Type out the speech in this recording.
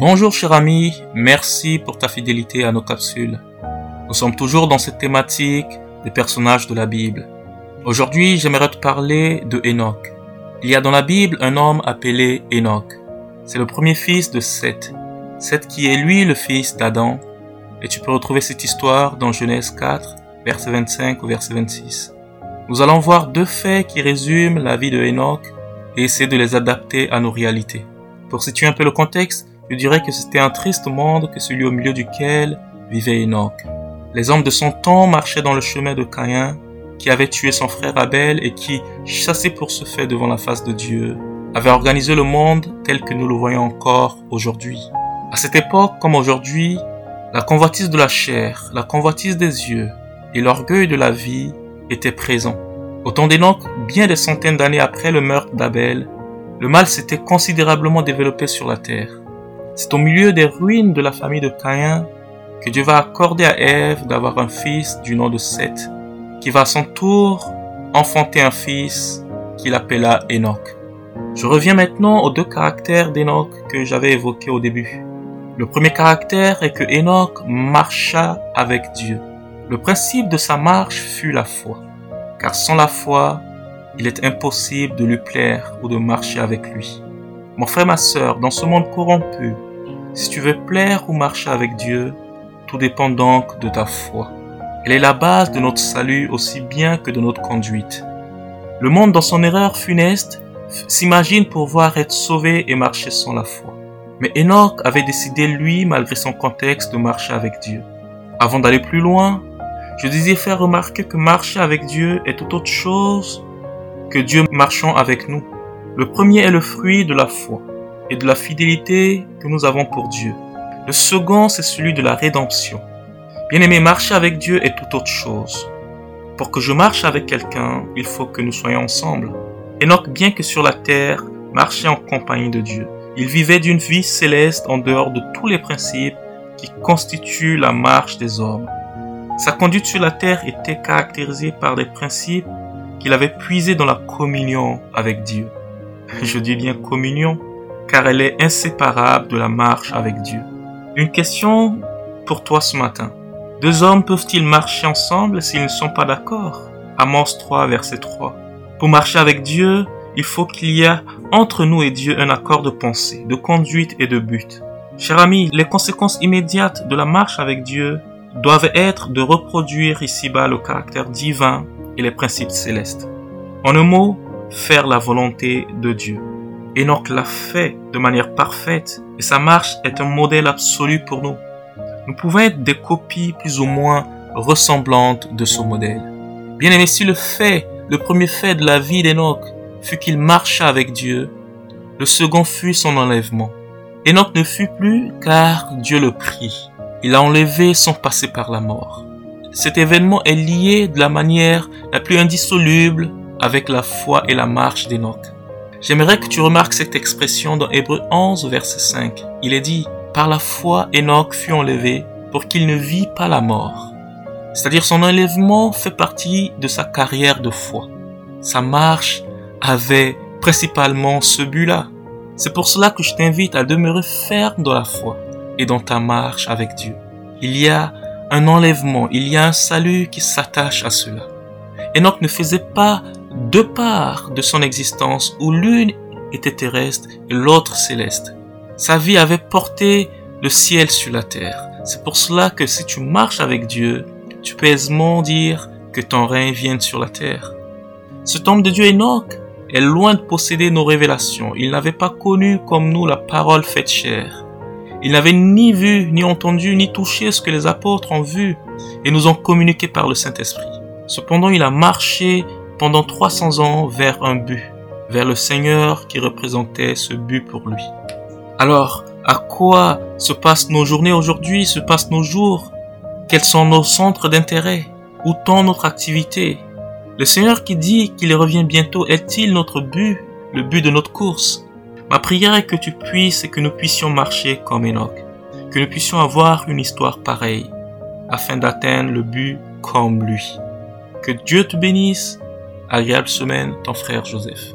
Bonjour cher ami, merci pour ta fidélité à nos capsules. Nous sommes toujours dans cette thématique des personnages de la Bible. Aujourd'hui, j'aimerais te parler de Enoch. Il y a dans la Bible un homme appelé Enoch. C'est le premier fils de Seth. Seth qui est lui le fils d'Adam. Et tu peux retrouver cette histoire dans Genèse 4, verset 25 au verset 26. Nous allons voir deux faits qui résument la vie de Enoch et essayer de les adapter à nos réalités. Pour situer un peu le contexte, je dirais que c'était un triste monde que celui au milieu duquel vivait Enoch. Les hommes de son temps marchaient dans le chemin de Caïn, qui avait tué son frère Abel et qui, chassé pour ce fait devant la face de Dieu, avait organisé le monde tel que nous le voyons encore aujourd'hui. À cette époque, comme aujourd'hui, la convoitise de la chair, la convoitise des yeux et l'orgueil de la vie étaient présents. Au temps d'Enoch, bien des centaines d'années après le meurtre d'Abel, le mal s'était considérablement développé sur la terre. C'est au milieu des ruines de la famille de Caïn que Dieu va accorder à Ève d'avoir un fils du nom de Seth, qui va à son tour enfanter un fils qu'il appela Enoch. Je reviens maintenant aux deux caractères d'Enoch que j'avais évoqués au début. Le premier caractère est que Enoch marcha avec Dieu. Le principe de sa marche fut la foi, car sans la foi, il est impossible de lui plaire ou de marcher avec lui. Mon frère, ma sœur, dans ce monde corrompu, si tu veux plaire ou marcher avec Dieu, tout dépend donc de ta foi. Elle est la base de notre salut aussi bien que de notre conduite. Le monde dans son erreur funeste s'imagine pouvoir être sauvé et marcher sans la foi. Mais Enoch avait décidé, lui, malgré son contexte, de marcher avec Dieu. Avant d'aller plus loin, je désire faire remarquer que marcher avec Dieu est tout autre chose que Dieu marchant avec nous. Le premier est le fruit de la foi et de la fidélité que nous avons pour Dieu. Le second, c'est celui de la rédemption. Bien-aimé, marcher avec Dieu est tout autre chose. Pour que je marche avec quelqu'un, il faut que nous soyons ensemble. Enoch, bien que sur la terre, marchait en compagnie de Dieu. Il vivait d'une vie céleste en dehors de tous les principes qui constituent la marche des hommes. Sa conduite sur la terre était caractérisée par des principes qu'il avait puisés dans la communion avec Dieu. Je dis bien communion, car elle est inséparable de la marche avec Dieu. Une question pour toi ce matin. Deux hommes peuvent-ils marcher ensemble s'ils ne sont pas d'accord? Amos 3, verset 3. Pour marcher avec Dieu, il faut qu'il y ait entre nous et Dieu un accord de pensée, de conduite et de but. Cher ami, les conséquences immédiates de la marche avec Dieu doivent être de reproduire ici-bas le caractère divin et les principes célestes. En un mot, faire la volonté de Dieu. Enoch l'a fait de manière parfaite et sa marche est un modèle absolu pour nous. Nous pouvons être des copies plus ou moins ressemblantes de ce modèle. Bien aimé, si le fait, le premier fait de la vie d'Enoch fut qu'il marcha avec Dieu, le second fut son enlèvement. Enoch ne fut plus car Dieu le prit. Il a enlevé sans passer par la mort. Cet événement est lié de la manière la plus indissoluble avec la foi et la marche d'Enoch. J'aimerais que tu remarques cette expression dans Hébreu 11, verset 5. Il est dit, par la foi, Enoch fut enlevé pour qu'il ne vit pas la mort. C'est-à-dire son enlèvement fait partie de sa carrière de foi. Sa marche avait principalement ce but-là. C'est pour cela que je t'invite à demeurer ferme dans la foi et dans ta marche avec Dieu. Il y a un enlèvement, il y a un salut qui s'attache à cela. Enoch ne faisait pas deux parts de son existence où l'une était terrestre et l'autre céleste. Sa vie avait porté le ciel sur la terre. C'est pour cela que si tu marches avec Dieu, tu peux aisément dire que ton règne vienne sur la terre. Ce homme de Dieu Enoch est loin de posséder nos révélations. Il n'avait pas connu comme nous la parole faite chair. Il n'avait ni vu, ni entendu, ni touché ce que les apôtres ont vu et nous ont communiqué par le Saint-Esprit. Cependant, il a marché pendant 300 ans vers un but, vers le Seigneur qui représentait ce but pour lui. Alors, à quoi se passent nos journées aujourd'hui, se passent nos jours? Quels sont nos centres d'intérêt? Où tend notre activité? Le Seigneur qui dit qu'il revient bientôt est-il notre but, le but de notre course? Ma prière est que tu puisses et que nous puissions marcher comme Enoch, que nous puissions avoir une histoire pareille, afin d'atteindre le but comme lui. Que Dieu te bénisse Agréable semaine, ton frère Joseph.